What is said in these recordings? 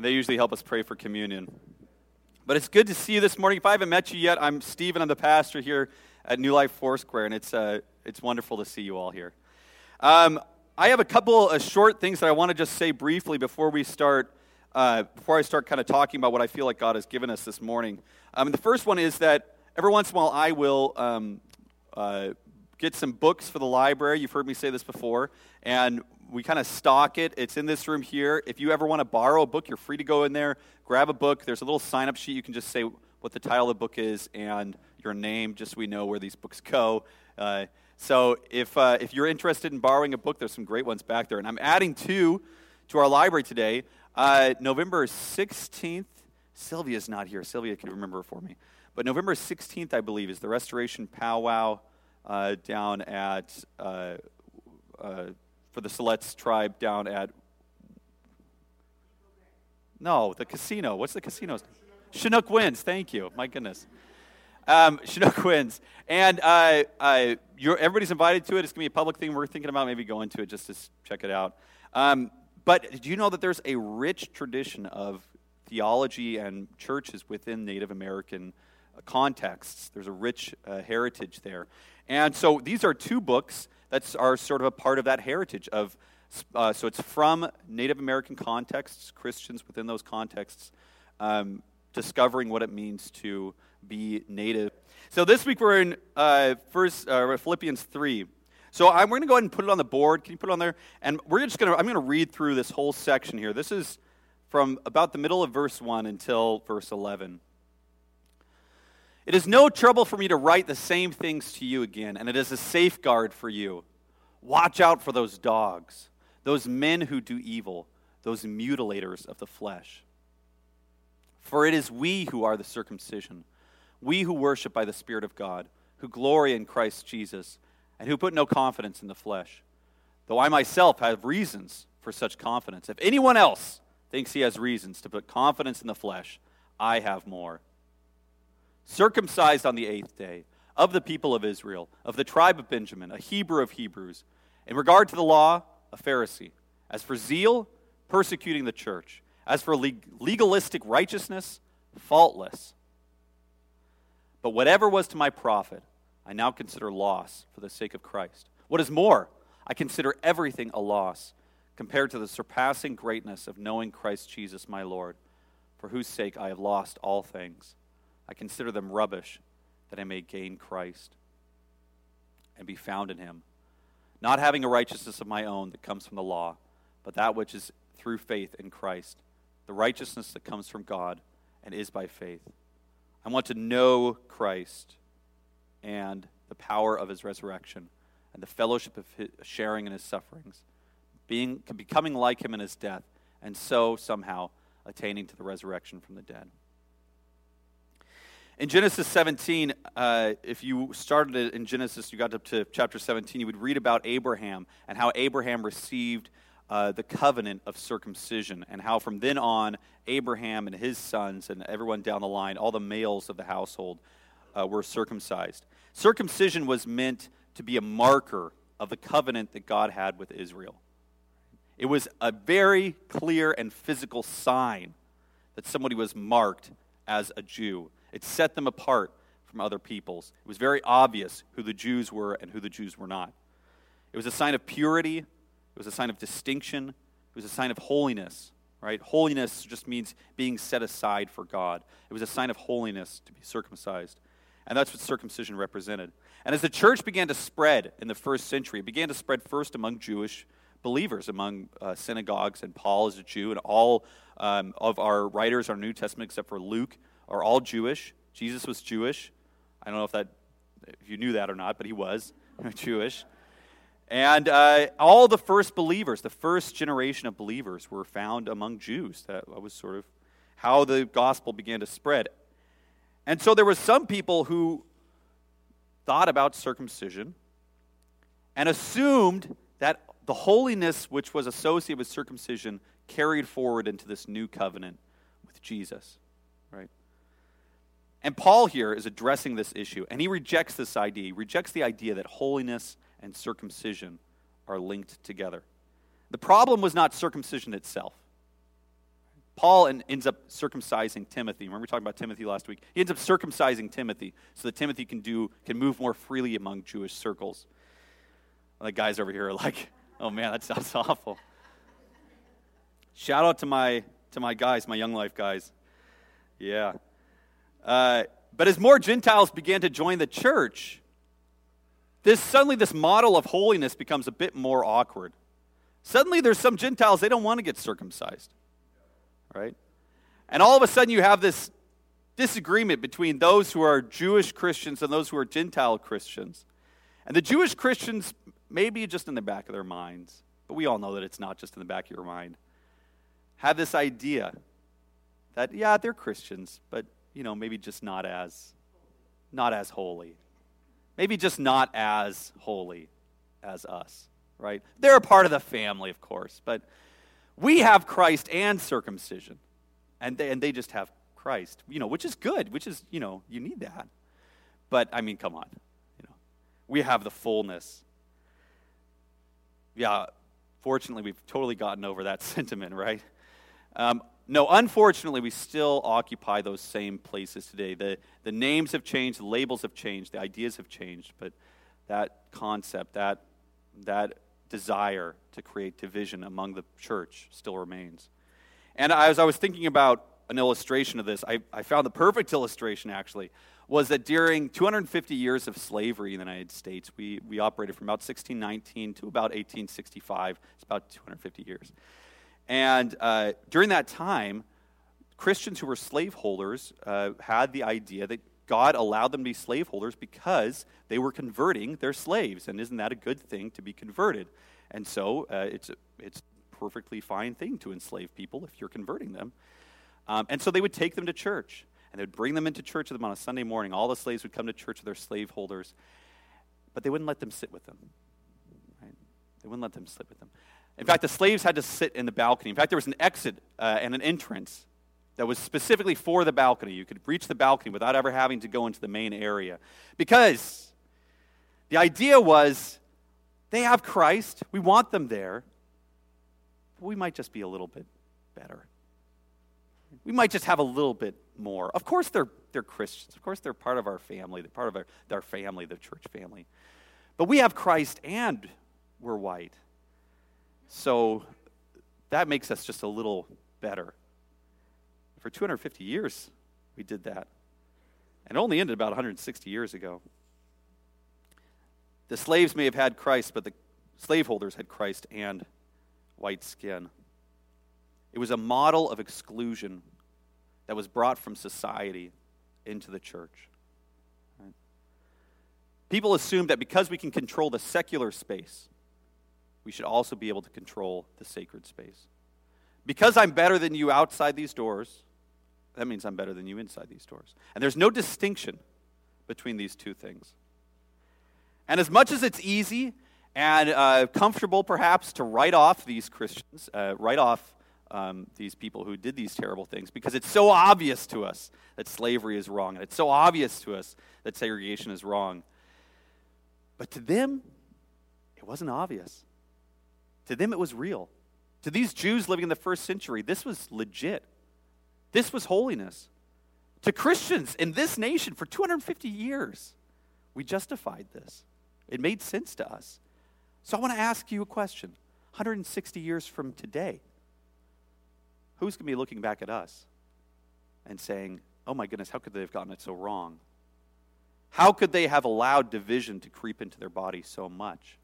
and they usually help us pray for communion. But it's good to see you this morning. If I haven't met you yet, I'm Stephen. I'm the pastor here at New Life Foursquare, and it's, uh, it's wonderful to see you all here. Um, I have a couple of short things that I want to just say briefly before we start. Uh, before I start kind of talking about what I feel like God has given us this morning. Um, the first one is that every once in a while I will um, uh, get some books for the library. You've heard me say this before. And we kind of stock it. It's in this room here. If you ever want to borrow a book, you're free to go in there, grab a book. There's a little sign up sheet. You can just say what the title of the book is and your name, just so we know where these books go. Uh, so if, uh, if you're interested in borrowing a book, there's some great ones back there. And I'm adding two to our library today. Uh, November 16th, Sylvia's not here. Sylvia can remember for me. But November 16th, I believe, is the Restoration Powwow uh, down at uh, uh, for the Siletz tribe down at no the casino. What's the casino? Chinook Winds. Thank you. My goodness. Um, Chinook Winds, and uh, everybody's invited to it. It's gonna be a public thing. We're thinking about maybe going to it just to check it out. Um, but do you know that there's a rich tradition of theology and churches within Native American uh, contexts? There's a rich uh, heritage there. And so these are two books that are sort of a part of that heritage of uh, so it's from Native American contexts, Christians within those contexts, um, discovering what it means to be native. So this week we're in uh, first uh, Philippians three. So I'm, we're going to go ahead and put it on the board. Can you put it on there? And we're just going to. I'm going to read through this whole section here. This is from about the middle of verse one until verse eleven. It is no trouble for me to write the same things to you again, and it is a safeguard for you. Watch out for those dogs, those men who do evil, those mutilators of the flesh. For it is we who are the circumcision, we who worship by the Spirit of God, who glory in Christ Jesus, and who put no confidence in the flesh. Though I myself have reasons for such confidence. If anyone else thinks he has reasons to put confidence in the flesh, I have more circumcised on the eighth day, of the people of Israel, of the tribe of Benjamin, a Hebrew of Hebrews. In regard to the law, a Pharisee. As for zeal, persecuting the church. As for legalistic righteousness, faultless. But whatever was to my profit, I now consider loss for the sake of Christ. What is more, I consider everything a loss compared to the surpassing greatness of knowing Christ Jesus my Lord, for whose sake I have lost all things I consider them rubbish that I may gain Christ and be found in him, not having a righteousness of my own that comes from the law, but that which is through faith in Christ, the righteousness that comes from God and is by faith. I want to know Christ and the power of his resurrection and the fellowship of his, sharing in his sufferings, being becoming like him in his death, and so somehow attaining to the resurrection from the dead. In Genesis 17, uh, if you started it in Genesis, you got up to chapter 17, you would read about Abraham and how Abraham received uh, the covenant of circumcision, and how from then on, Abraham and his sons and everyone down the line, all the males of the household, uh, were circumcised. Circumcision was meant to be a marker of the covenant that God had with Israel. It was a very clear and physical sign that somebody was marked as a Jew. It set them apart from other peoples. It was very obvious who the Jews were and who the Jews were not. It was a sign of purity, it was a sign of distinction, it was a sign of holiness, right? Holiness just means being set aside for God. It was a sign of holiness to be circumcised. And that's what circumcision represented. And as the church began to spread in the first century, it began to spread first among Jewish believers, among uh, synagogues, and Paul is a Jew, and all um, of our writers, our New Testament, except for Luke, are all Jewish. Jesus was Jewish. I don't know if that if you knew that or not, but he was Jewish. And uh, all the first believers, the first generation of believers, were found among Jews. That was sort of how the gospel began to spread. And so there were some people who thought about circumcision and assumed that the holiness which was associated with circumcision carried forward into this new covenant with Jesus? And Paul here is addressing this issue, and he rejects this idea. He rejects the idea that holiness and circumcision are linked together. The problem was not circumcision itself. Paul ends up circumcising Timothy. Remember we talked about Timothy last week? He ends up circumcising Timothy so that Timothy can do can move more freely among Jewish circles. the guys over here are like, "Oh man, that sounds awful." Shout out to my to my guys, my Young Life guys. Yeah. Uh, but as more Gentiles began to join the church, this suddenly this model of holiness becomes a bit more awkward. Suddenly there's some Gentiles they don't want to get circumcised right? And all of a sudden, you have this disagreement between those who are Jewish Christians and those who are Gentile Christians. And the Jewish Christians, maybe just in the back of their minds, but we all know that it's not just in the back of your mind, have this idea that, yeah, they're Christians, but, you know, maybe just not as, not as holy. Maybe just not as holy as us, right? They're a part of the family, of course, but we have Christ and circumcision, and they, and they just have Christ, you know, which is good, which is, you know, you need that. But, I mean, come on. You know, we have the fullness. Yeah, fortunately, we've totally gotten over that sentiment, right? Um, no, unfortunately, we still occupy those same places today. The, the names have changed, the labels have changed, the ideas have changed, but that concept, that, that desire to create division among the church still remains. And as I was thinking about an illustration of this, I, I found the perfect illustration actually was that during 250 years of slavery in the United States, we, we operated from about 1619 to about 1865. It's about 250 years. And uh, during that time, Christians who were slaveholders uh, had the idea that God allowed them to be slaveholders because they were converting their slaves. And isn't that a good thing to be converted? And so uh, it's, a, it's a perfectly fine thing to enslave people if you're converting them. Um, and so they would take them to church, and they would bring them into church with them on a Sunday morning. All the slaves would come to church with their slaveholders, but they wouldn't let them sit with them. Right? They wouldn't let them sit with them. In fact, the slaves had to sit in the balcony. In fact, there was an exit uh, and an entrance that was specifically for the balcony. You could reach the balcony without ever having to go into the main area. Because the idea was they have Christ, we want them there, but we might just be a little bit better. We might just have a little bit more. Of course, they're, they're Christians. Of course, they're part of our family. They're part of our, our family, the church family. But we have Christ and we're white. So that makes us just a little better. For 250 years, we did that. And it only ended about 160 years ago. The slaves may have had Christ, but the slaveholders had Christ and white skin. It was a model of exclusion that was brought from society into the church. People assume that because we can control the secular space, we should also be able to control the sacred space. Because I'm better than you outside these doors, that means I'm better than you inside these doors. And there's no distinction between these two things. And as much as it's easy and uh, comfortable, perhaps, to write off these Christians, uh, write off um, these people who did these terrible things, because it's so obvious to us that slavery is wrong, and it's so obvious to us that segregation is wrong. But to them, it wasn't obvious. To them, it was real. To these Jews living in the first century, this was legit. This was holiness. To Christians in this nation for 250 years, we justified this. It made sense to us. So I want to ask you a question 160 years from today, who's going to be looking back at us and saying, oh my goodness, how could they have gotten it so wrong? How could they have allowed division to creep into their body so much?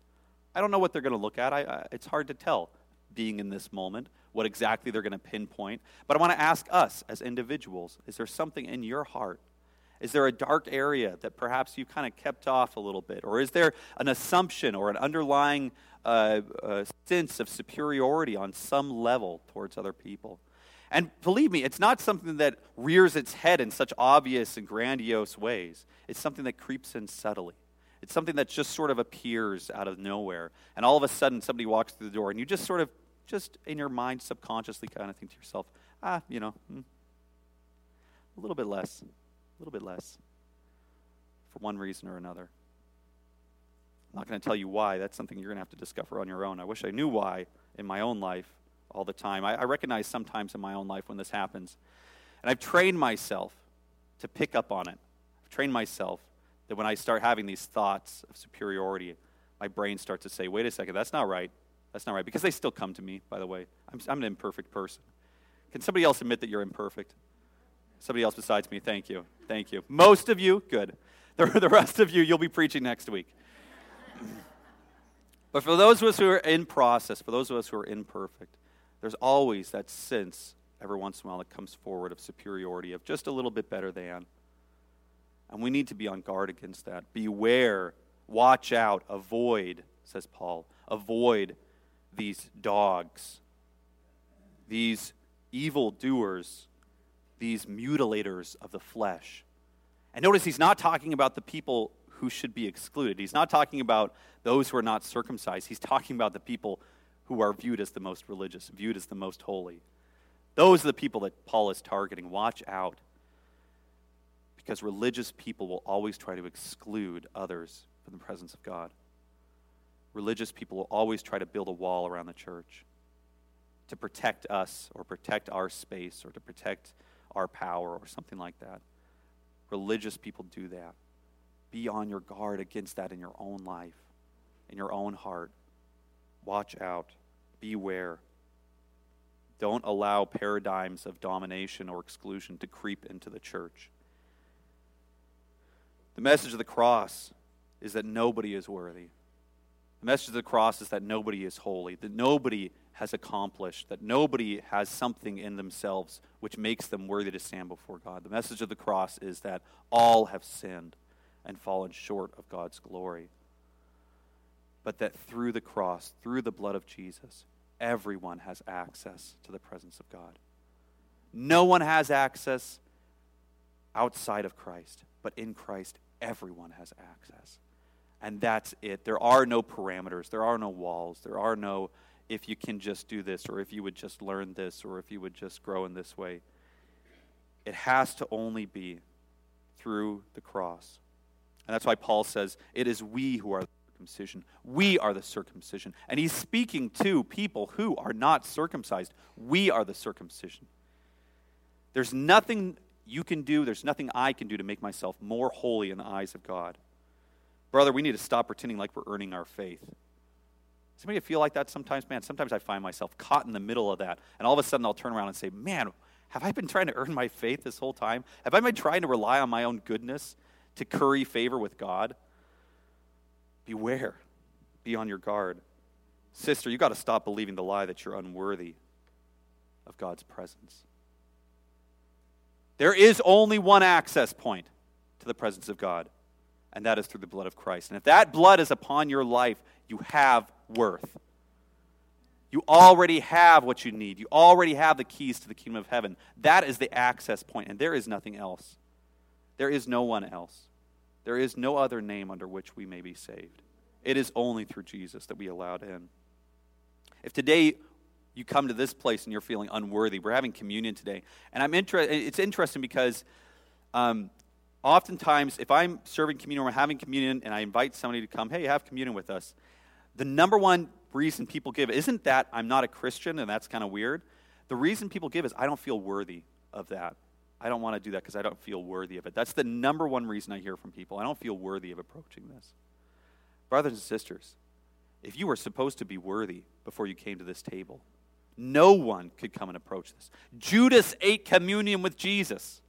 I don't know what they're going to look at. I, I, it's hard to tell being in this moment what exactly they're going to pinpoint. But I want to ask us as individuals is there something in your heart? Is there a dark area that perhaps you've kind of kept off a little bit? Or is there an assumption or an underlying uh, uh, sense of superiority on some level towards other people? And believe me, it's not something that rears its head in such obvious and grandiose ways. It's something that creeps in subtly. It's something that just sort of appears out of nowhere. And all of a sudden, somebody walks through the door, and you just sort of just in your mind subconsciously kind of think to yourself, ah, you know, hmm, a little bit less, a little bit less, for one reason or another. I'm not going to tell you why. That's something you're going to have to discover on your own. I wish I knew why in my own life, all the time. I, I recognize sometimes in my own life when this happens. And I've trained myself to pick up on it. I've trained myself that when I start having these thoughts of superiority, my brain starts to say, wait a second, that's not right. That's not right. Because they still come to me, by the way. I'm, I'm an imperfect person. Can somebody else admit that you're imperfect? Somebody else besides me, thank you. Thank you. Most of you, good. The, the rest of you, you'll be preaching next week. but for those of us who are in process, for those of us who are imperfect, there's always that sense every once in a while that comes forward of superiority, of just a little bit better than. And we need to be on guard against that. Beware, watch out, avoid, says Paul, avoid these dogs, these evil doers, these mutilators of the flesh. And notice he's not talking about the people who should be excluded. He's not talking about those who are not circumcised. He's talking about the people who are viewed as the most religious, viewed as the most holy. Those are the people that Paul is targeting. Watch out. Because religious people will always try to exclude others from the presence of God. Religious people will always try to build a wall around the church to protect us or protect our space or to protect our power or something like that. Religious people do that. Be on your guard against that in your own life, in your own heart. Watch out. Beware. Don't allow paradigms of domination or exclusion to creep into the church. The message of the cross is that nobody is worthy. The message of the cross is that nobody is holy, that nobody has accomplished, that nobody has something in themselves which makes them worthy to stand before God. The message of the cross is that all have sinned and fallen short of God's glory but that through the cross, through the blood of Jesus, everyone has access to the presence of God. No one has access outside of Christ, but in Christ, everyone has access. And that's it. There are no parameters, there are no walls, there are no if you can just do this, or if you would just learn this, or if you would just grow in this way. It has to only be through the cross. And that's why Paul says, It is we who are the circumcision. We are the circumcision. And he's speaking to people who are not circumcised. We are the circumcision. There's nothing you can do, there's nothing I can do to make myself more holy in the eyes of God. Brother, we need to stop pretending like we're earning our faith. Somebody feel like that sometimes? Man, sometimes I find myself caught in the middle of that. And all of a sudden I'll turn around and say, Man, have I been trying to earn my faith this whole time? Have I been trying to rely on my own goodness to curry favor with God? Beware. Be on your guard. Sister, you got to stop believing the lie that you're unworthy of God's presence. There is only one access point to the presence of God, and that is through the blood of Christ. And if that blood is upon your life, you have worth. You already have what you need. You already have the keys to the kingdom of heaven. That is the access point, and there is nothing else. There is no one else. There is no other name under which we may be saved. It is only through Jesus that we are allowed in. If today you come to this place and you're feeling unworthy, we're having communion today, and I'm interested. It's interesting because um, oftentimes, if I'm serving communion or having communion, and I invite somebody to come, hey, have communion with us. The number one reason people give isn't that I'm not a Christian and that's kind of weird. The reason people give is I don't feel worthy of that. I don't want to do that because I don't feel worthy of it. That's the number one reason I hear from people. I don't feel worthy of approaching this. Brothers and sisters, if you were supposed to be worthy before you came to this table, no one could come and approach this. Judas ate communion with Jesus.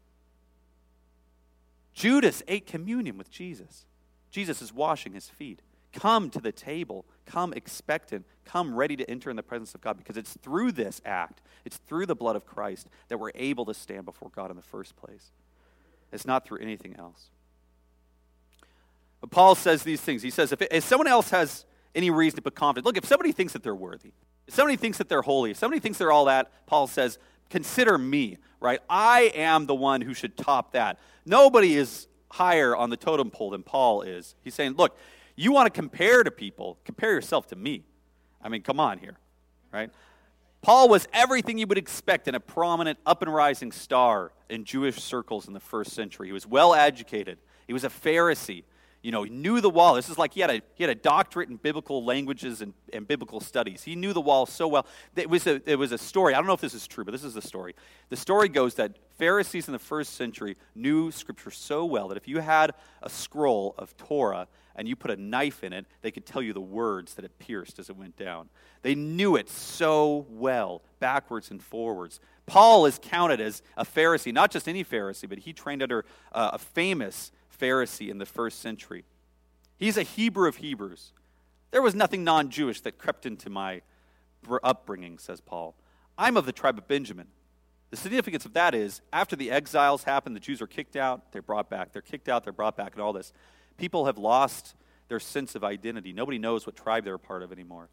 Judas ate communion with Jesus. Jesus is washing his feet. Come to the table. Come expectant. Come ready to enter in the presence of God because it's through this act, it's through the blood of Christ that we're able to stand before God in the first place. It's not through anything else. But Paul says these things. He says, if, if someone else has any reason to put confidence, look, if somebody thinks that they're worthy, if somebody thinks that they're holy, if somebody thinks they're all that, Paul says, consider me, right? I am the one who should top that. Nobody is higher on the totem pole than Paul is. He's saying, look, you want to compare to people, compare yourself to me. I mean, come on here, right? Paul was everything you would expect in a prominent, up and rising star in Jewish circles in the first century. He was well educated, he was a Pharisee. You know, knew the wall. This is like he had a, he had a doctorate in biblical languages and, and biblical studies. He knew the wall so well. It was, a, it was a story. I don't know if this is true, but this is the story. The story goes that Pharisees in the first century knew Scripture so well that if you had a scroll of Torah and you put a knife in it, they could tell you the words that it pierced as it went down. They knew it so well, backwards and forwards. Paul is counted as a Pharisee, not just any Pharisee, but he trained under uh, a famous Pharisee in the first century. He's a Hebrew of Hebrews. There was nothing non Jewish that crept into my upbringing, says Paul. I'm of the tribe of Benjamin. The significance of that is after the exiles happened, the Jews are kicked out, they're brought back. They're kicked out, they're brought back, and all this. People have lost their sense of identity. Nobody knows what tribe they're a part of anymore.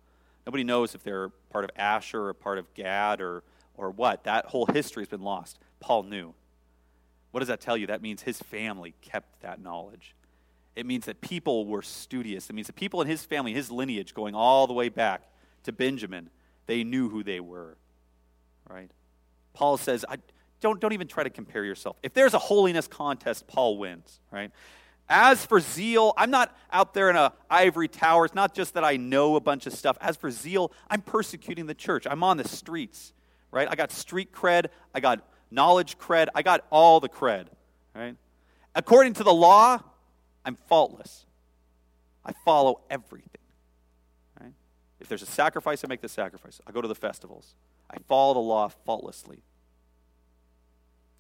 Nobody knows if they're part of Asher or part of Gad or, or what. That whole history has been lost. Paul knew. What does that tell you? That means his family kept that knowledge. It means that people were studious. It means that people in his family, his lineage, going all the way back to Benjamin, they knew who they were. Right? Paul says, I, don't, don't even try to compare yourself. If there's a holiness contest, Paul wins. Right? As for zeal, I'm not out there in a ivory tower. It's not just that I know a bunch of stuff. As for zeal, I'm persecuting the church. I'm on the streets, right? I got street cred. I got knowledge cred. I got all the cred, right? According to the law, I'm faultless. I follow everything, right? If there's a sacrifice, I make the sacrifice. I go to the festivals. I follow the law faultlessly.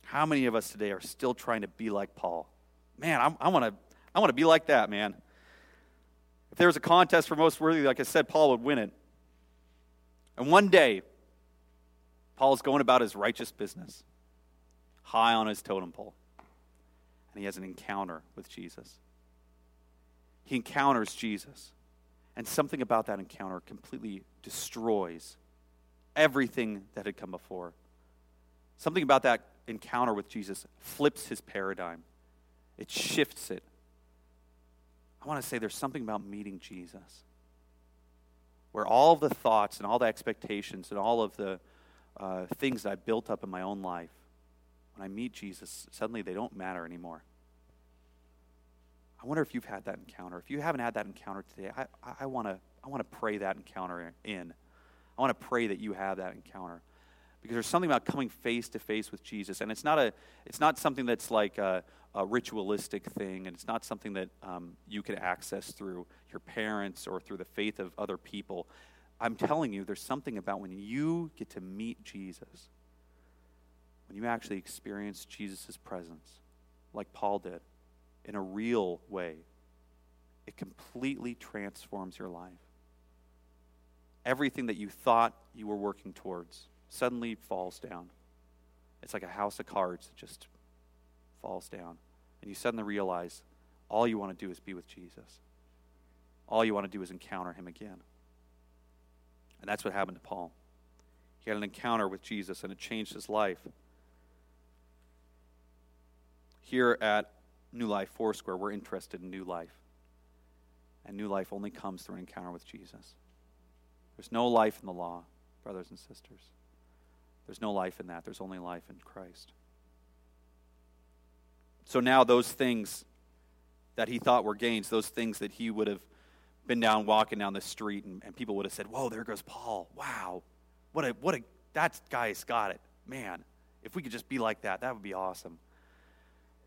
How many of us today are still trying to be like Paul? Man, I'm, I want to I want to be like that, man. If there was a contest for most worthy, like I said, Paul would win it. And one day, Paul's going about his righteous business high on his totem pole. And he has an encounter with Jesus. He encounters Jesus. And something about that encounter completely destroys everything that had come before. Something about that encounter with Jesus flips his paradigm, it shifts it. I want to say there's something about meeting Jesus where all of the thoughts and all the expectations and all of the uh, things that I built up in my own life when I meet Jesus, suddenly they don't matter anymore. I wonder if you've had that encounter. If you haven't had that encounter today, I, I, want to I want to pray that encounter in. I want to pray that you have that encounter. Because there's something about coming face to face with Jesus. And it's not, a, it's not something that's like a, a ritualistic thing, and it's not something that um, you can access through your parents or through the faith of other people. I'm telling you, there's something about when you get to meet Jesus when you actually experience Jesus' presence, like Paul did, in a real way, it completely transforms your life. Everything that you thought you were working towards suddenly falls down. It's like a house of cards that just falls down. And you suddenly realize all you want to do is be with Jesus. All you want to do is encounter him again. And that's what happened to Paul. He had an encounter with Jesus, and it changed his life here at New Life Foursquare, we're interested in new life. And new life only comes through an encounter with Jesus. There's no life in the law, brothers and sisters. There's no life in that. There's only life in Christ. So now, those things that he thought were gains, those things that he would have been down walking down the street and, and people would have said, Whoa, there goes Paul. Wow. What a, what a, that guy's got it. Man, if we could just be like that, that would be awesome.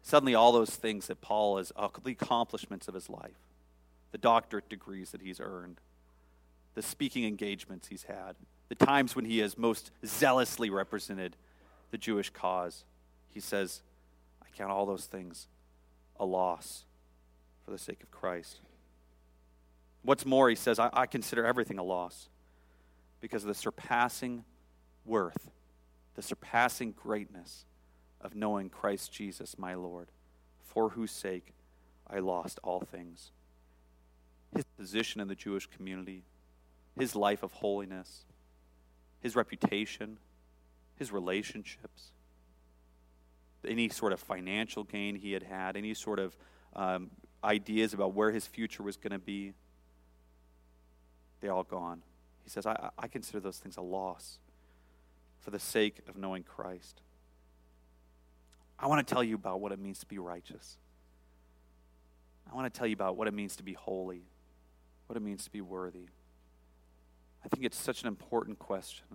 Suddenly, all those things that Paul has, uh, the accomplishments of his life, the doctorate degrees that he's earned, the speaking engagements he's had, the times when he has most zealously represented the Jewish cause, he says, I count all those things a loss for the sake of Christ. What's more, he says, I, I consider everything a loss because of the surpassing worth, the surpassing greatness of knowing Christ Jesus, my Lord, for whose sake I lost all things. His position in the Jewish community, his life of holiness, his reputation, his relationships, any sort of financial gain he had had, any sort of um, ideas about where his future was going to be, they all gone. He says, I, I consider those things a loss for the sake of knowing Christ. I want to tell you about what it means to be righteous. I want to tell you about what it means to be holy, what it means to be worthy. I think it's such an important question.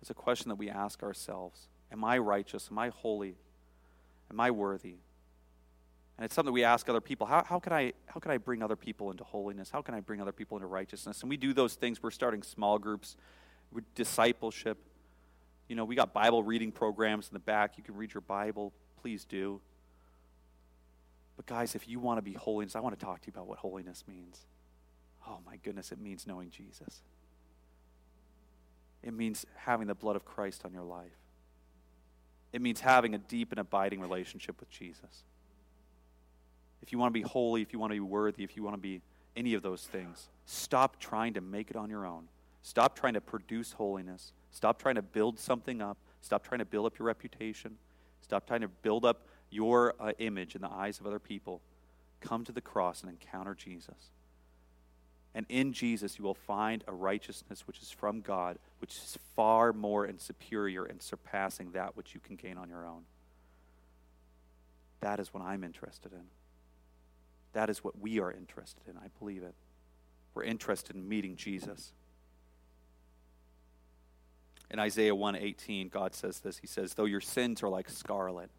It's a question that we ask ourselves Am I righteous? Am I holy? Am I worthy? And it's something we ask other people. How, how, can I, how can I bring other people into holiness? How can I bring other people into righteousness? And we do those things. We're starting small groups, discipleship. You know, we got Bible reading programs in the back. You can read your Bible. Please do. But, guys, if you want to be holiness, I want to talk to you about what holiness means. Oh, my goodness, it means knowing Jesus. It means having the blood of Christ on your life. It means having a deep and abiding relationship with Jesus. If you want to be holy, if you want to be worthy, if you want to be any of those things, stop trying to make it on your own. Stop trying to produce holiness. Stop trying to build something up. Stop trying to build up your reputation. Stop trying to build up your uh, image in the eyes of other people. Come to the cross and encounter Jesus. And in Jesus, you will find a righteousness which is from God, which is far more and superior and surpassing that which you can gain on your own. That is what I'm interested in. That is what we are interested in. I believe it. We're interested in meeting Jesus. In Isaiah 1:18, God says this. He says, "Though your sins are like scarlet,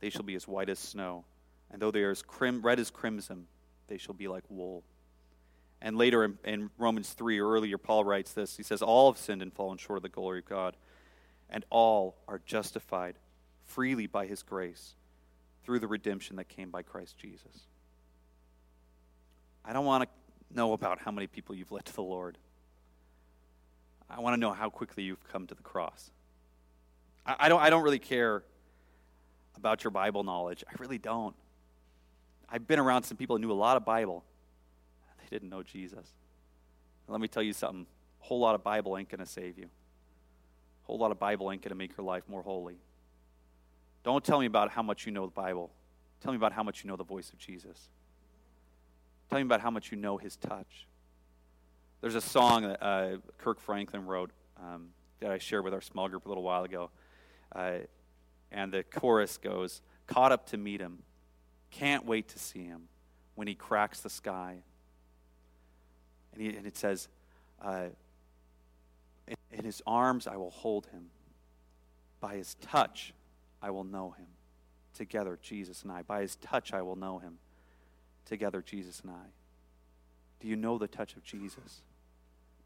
they shall be as white as snow, and though they are as crim- red as crimson, they shall be like wool." And later in, in Romans 3, earlier, Paul writes this. He says, All have sinned and fallen short of the glory of God, and all are justified freely by his grace through the redemption that came by Christ Jesus. I don't want to know about how many people you've led to the Lord. I want to know how quickly you've come to the cross. I, I, don't, I don't really care about your Bible knowledge. I really don't. I've been around some people who knew a lot of Bible. They didn't know Jesus. Let me tell you something a whole lot of Bible ain't going to save you, a whole lot of Bible ain't going to make your life more holy. Don't tell me about how much you know the Bible. Tell me about how much you know the voice of Jesus. Tell me about how much you know his touch. There's a song that uh, Kirk Franklin wrote um, that I shared with our small group a little while ago. Uh, and the chorus goes, Caught up to meet him, can't wait to see him when he cracks the sky. And, he, and it says, uh, in, in his arms I will hold him. By his touch I will know him. Together, Jesus and I. By his touch I will know him. Together, Jesus and I. Do you know the touch of Jesus?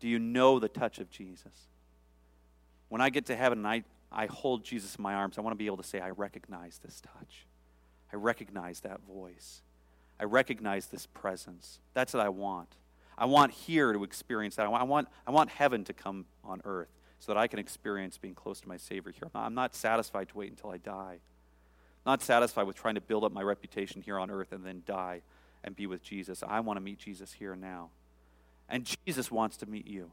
Do you know the touch of Jesus? When I get to heaven and I, I hold Jesus in my arms, I want to be able to say, I recognize this touch. I recognize that voice. I recognize this presence. That's what I want. I want here to experience that. I want, I want heaven to come on earth so that I can experience being close to my Savior here. I'm not satisfied to wait until I die. I'm not satisfied with trying to build up my reputation here on earth and then die and be with Jesus. I want to meet Jesus here now. And Jesus wants to meet you.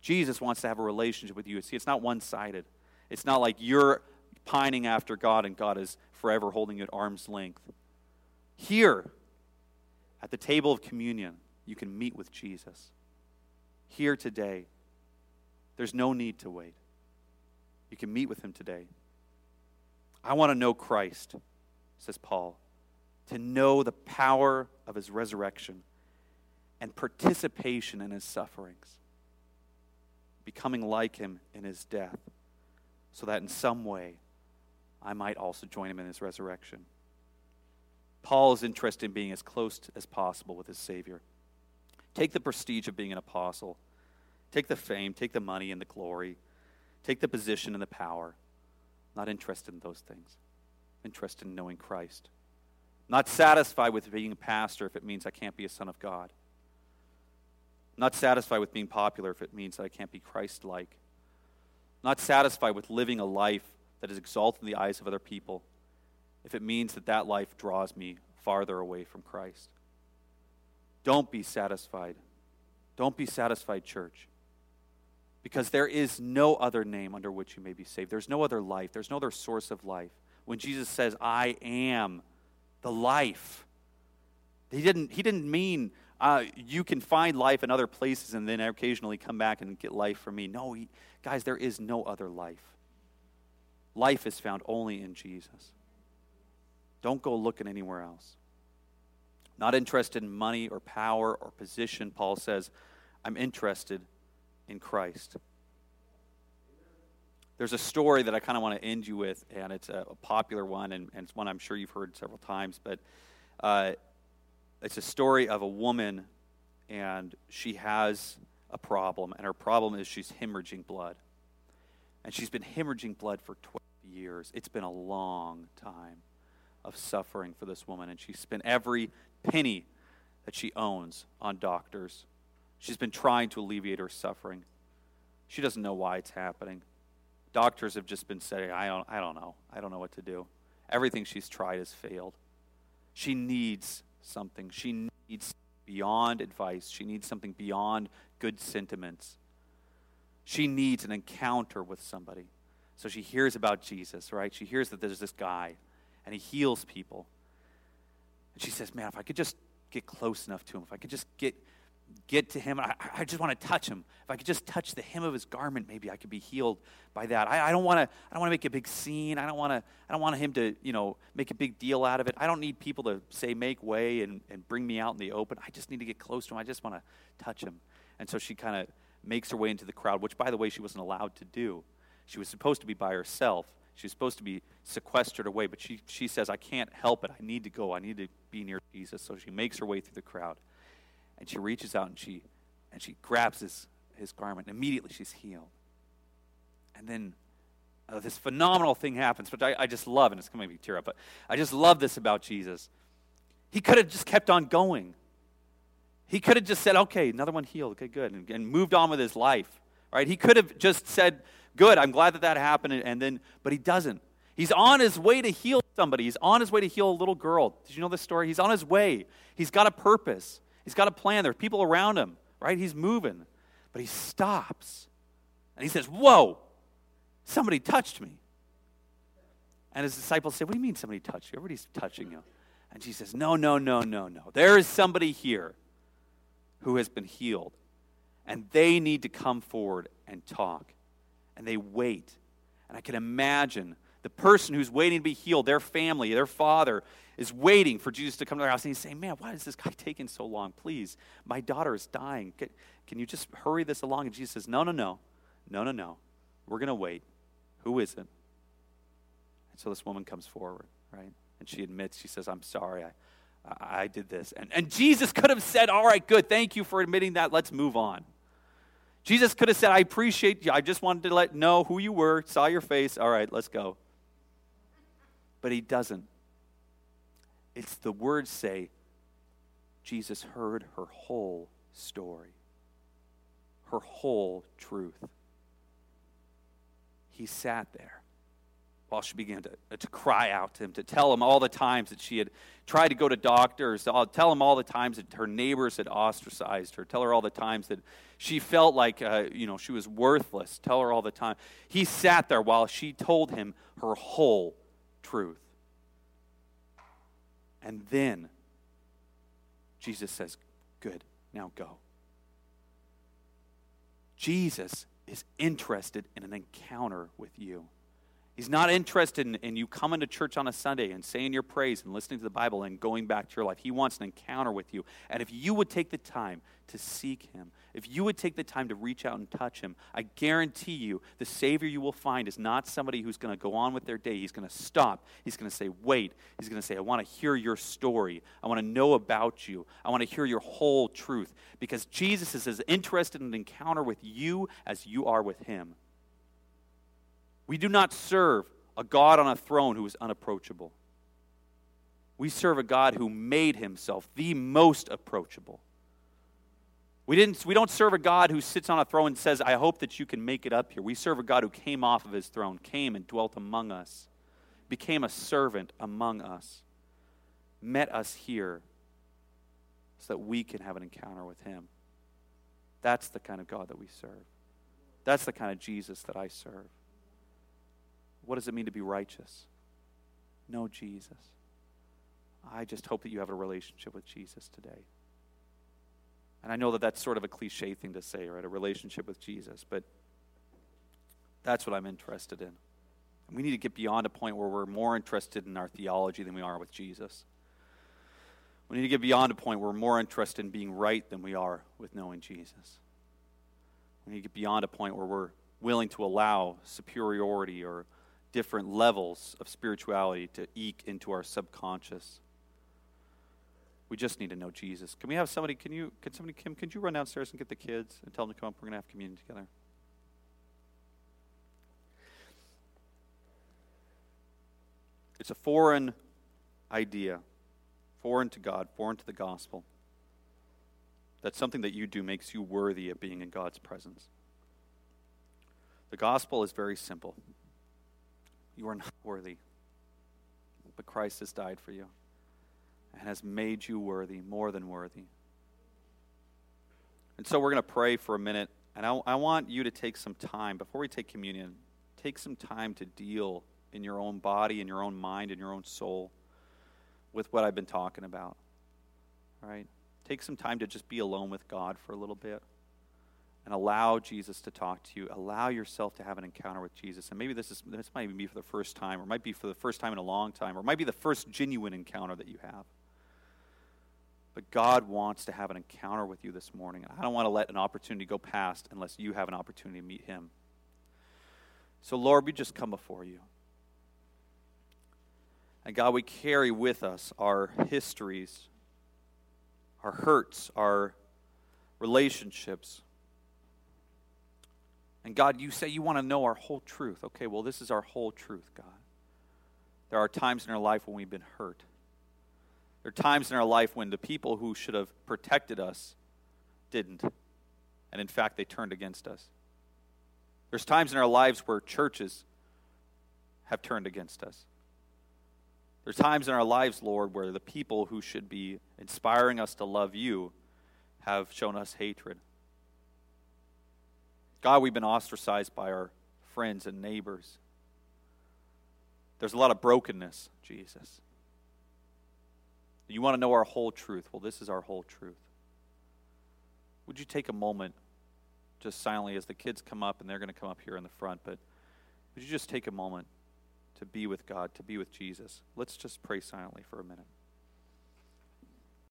Jesus wants to have a relationship with you. See, it's not one sided. It's not like you're pining after God and God is forever holding you at arm's length. Here, at the table of communion, you can meet with Jesus. Here today, there's no need to wait. You can meet with him today. I want to know Christ, says Paul, to know the power of his resurrection and participation in his sufferings, becoming like him in his death, so that in some way I might also join him in his resurrection. Paul is interested in being as close as possible with his Savior. Take the prestige of being an apostle, take the fame, take the money and the glory, take the position and the power. Not interested in those things. Interested in knowing Christ. Not satisfied with being a pastor if it means I can't be a son of God. Not satisfied with being popular if it means that I can't be Christ like. Not satisfied with living a life that is exalted in the eyes of other people if it means that that life draws me farther away from Christ. Don't be satisfied. Don't be satisfied, church. Because there is no other name under which you may be saved. There's no other life. There's no other source of life. When Jesus says, I am the life, he didn't, he didn't mean uh, you can find life in other places and then occasionally come back and get life from me. No, he, guys, there is no other life. Life is found only in Jesus. Don't go looking anywhere else. Not interested in money or power or position, Paul says, I'm interested in Christ. There's a story that I kind of want to end you with, and it's a, a popular one, and, and, it's one I'm sure you've heard several times, but uh, it's a story of a woman, and she has a problem, and her problem is she's hemorrhaging blood. And she's been hemorrhaging blood for 12 years. It's been a long time of suffering for this woman, and she's spent every penny that she owns on doctors. She's been trying to alleviate her suffering. She doesn't know why it's happening. Doctors have just been saying, I don't, I don't know. I don't know what to do. Everything she's tried has failed. She needs something. She needs beyond advice. She needs something beyond good sentiments. She needs an encounter with somebody. So she hears about Jesus, right? She hears that there's this guy and he heals people. And she says, Man, if I could just get close enough to him, if I could just get get to him. I, I just want to touch him. If I could just touch the hem of his garment, maybe I could be healed by that. I, I don't want to. I don't want to make a big scene. I don't want to. I don't want him to, you know, make a big deal out of it. I don't need people to say make way and, and bring me out in the open. I just need to get close to him. I just want to touch him. And so she kind of makes her way into the crowd, which, by the way, she wasn't allowed to do. She was supposed to be by herself. She was supposed to be sequestered away, but she, she says, I can't help it. I need to go. I need to be near Jesus. So she makes her way through the crowd and she reaches out and she and she grabs his, his garment. Immediately she's healed. And then uh, this phenomenal thing happens, which I, I just love, and it's going to make me tear up, but I just love this about Jesus. He could have just kept on going. He could have just said, okay, another one healed, okay, good, and, and moved on with his life, right? He could have just said, good, I'm glad that that happened, and, and then, but he doesn't. He's on his way to heal somebody. He's on his way to heal a little girl. Did you know this story? He's on his way. He's got a purpose. He's got a plan. There's people around him, right? He's moving. But he stops and he says, Whoa, somebody touched me. And his disciples say, What do you mean somebody touched you? Everybody's touching you. And she says, No, no, no, no, no. There is somebody here who has been healed. And they need to come forward and talk. And they wait. And I can imagine the person who's waiting to be healed, their family, their father, is waiting for Jesus to come to their house. And he's saying, Man, why is this guy taking so long? Please, my daughter is dying. Can, can you just hurry this along? And Jesus says, No, no, no. No, no, no. We're going to wait. Who is it? And so this woman comes forward, right? And she admits, she says, I'm sorry. I, I, did this. And, and Jesus could have said, All right, good. Thank you for admitting that. Let's move on. Jesus could have said, I appreciate you. I just wanted to let know who you were, saw your face. All right, let's go. But he doesn't. It's the words say, Jesus heard her whole story, her whole truth. He sat there while she began to, to cry out to him, to tell him all the times that she had tried to go to doctors, to tell him all the times that her neighbors had ostracized her, tell her all the times that she felt like uh, you know she was worthless, tell her all the time. He sat there while she told him her whole truth. And then Jesus says, Good, now go. Jesus is interested in an encounter with you. He's not interested in, in, you coming to church on a Sunday and saying your praise and listening to the Bible and going back to your life. He wants an encounter with you. And if you would take the time to seek Him, if you would take the time to reach out and touch Him, I guarantee you the Savior you will find is not somebody who's going to go on with their day. He's going to stop. He's going to say, Wait. He's going to say, I want to hear your story. I want to know about you. I want to hear your whole truth. Because Jesus is as interested in an encounter with you as you are with Him. We do not serve a God on a throne who is unapproachable. We serve a God who made himself the most approachable. We, didn't, we don't serve a God who sits on a throne and says, I hope that you can make it up here. We serve a God who came off of his throne, came and dwelt among us, became a servant among us, met us here so that we can have an encounter with him. That's the kind of God that we serve. That's the kind of Jesus that I serve. What does it mean to be righteous? Know Jesus. I just hope that you have a relationship with Jesus today. And I know that that's sort of a cliche thing to say, right? A relationship with Jesus, but that's what I'm interested in. And we need to get beyond a point where we're more interested in our theology than we are with Jesus. We need to get beyond a point where we're more interested in being right than we are with knowing Jesus. We need to get beyond a point where we're willing to allow superiority or different levels of spirituality to eke into our subconscious. We just need to know Jesus. Can we have somebody, can you, can somebody, Kim, could you run downstairs and get the kids and tell them to come up? We're going to have communion together. It's a foreign idea, foreign to God, foreign to the gospel. That something that you do makes you worthy of being in God's presence. The gospel is very simple. You are not worthy, but Christ has died for you and has made you worthy, more than worthy. And so we're going to pray for a minute, and I, I want you to take some time, before we take communion, take some time to deal in your own body, in your own mind, in your own soul with what I've been talking about. All right? Take some time to just be alone with God for a little bit and allow Jesus to talk to you. Allow yourself to have an encounter with Jesus. And maybe this is this might even be for the first time, or might be for the first time in a long time, or might be the first genuine encounter that you have. But God wants to have an encounter with you this morning. and I don't want to let an opportunity go past unless you have an opportunity to meet Him. So, Lord, we just come before you. And God, we carry with us our histories, our hurts, our relationships. And God, you say you want to know our whole truth. Okay, well, this is our whole truth, God. There are times in our life when we've been hurt. There are times in our life when the people who should have protected us didn't. And in fact, they turned against us. There's times in our lives where churches have turned against us. There's times in our lives, Lord, where the people who should be inspiring us to love you have shown us hatred. God, we've been ostracized by our friends and neighbors. There's a lot of brokenness, Jesus. You want to know our whole truth? Well, this is our whole truth. Would you take a moment, just silently, as the kids come up, and they're going to come up here in the front, but would you just take a moment to be with God, to be with Jesus? Let's just pray silently for a minute.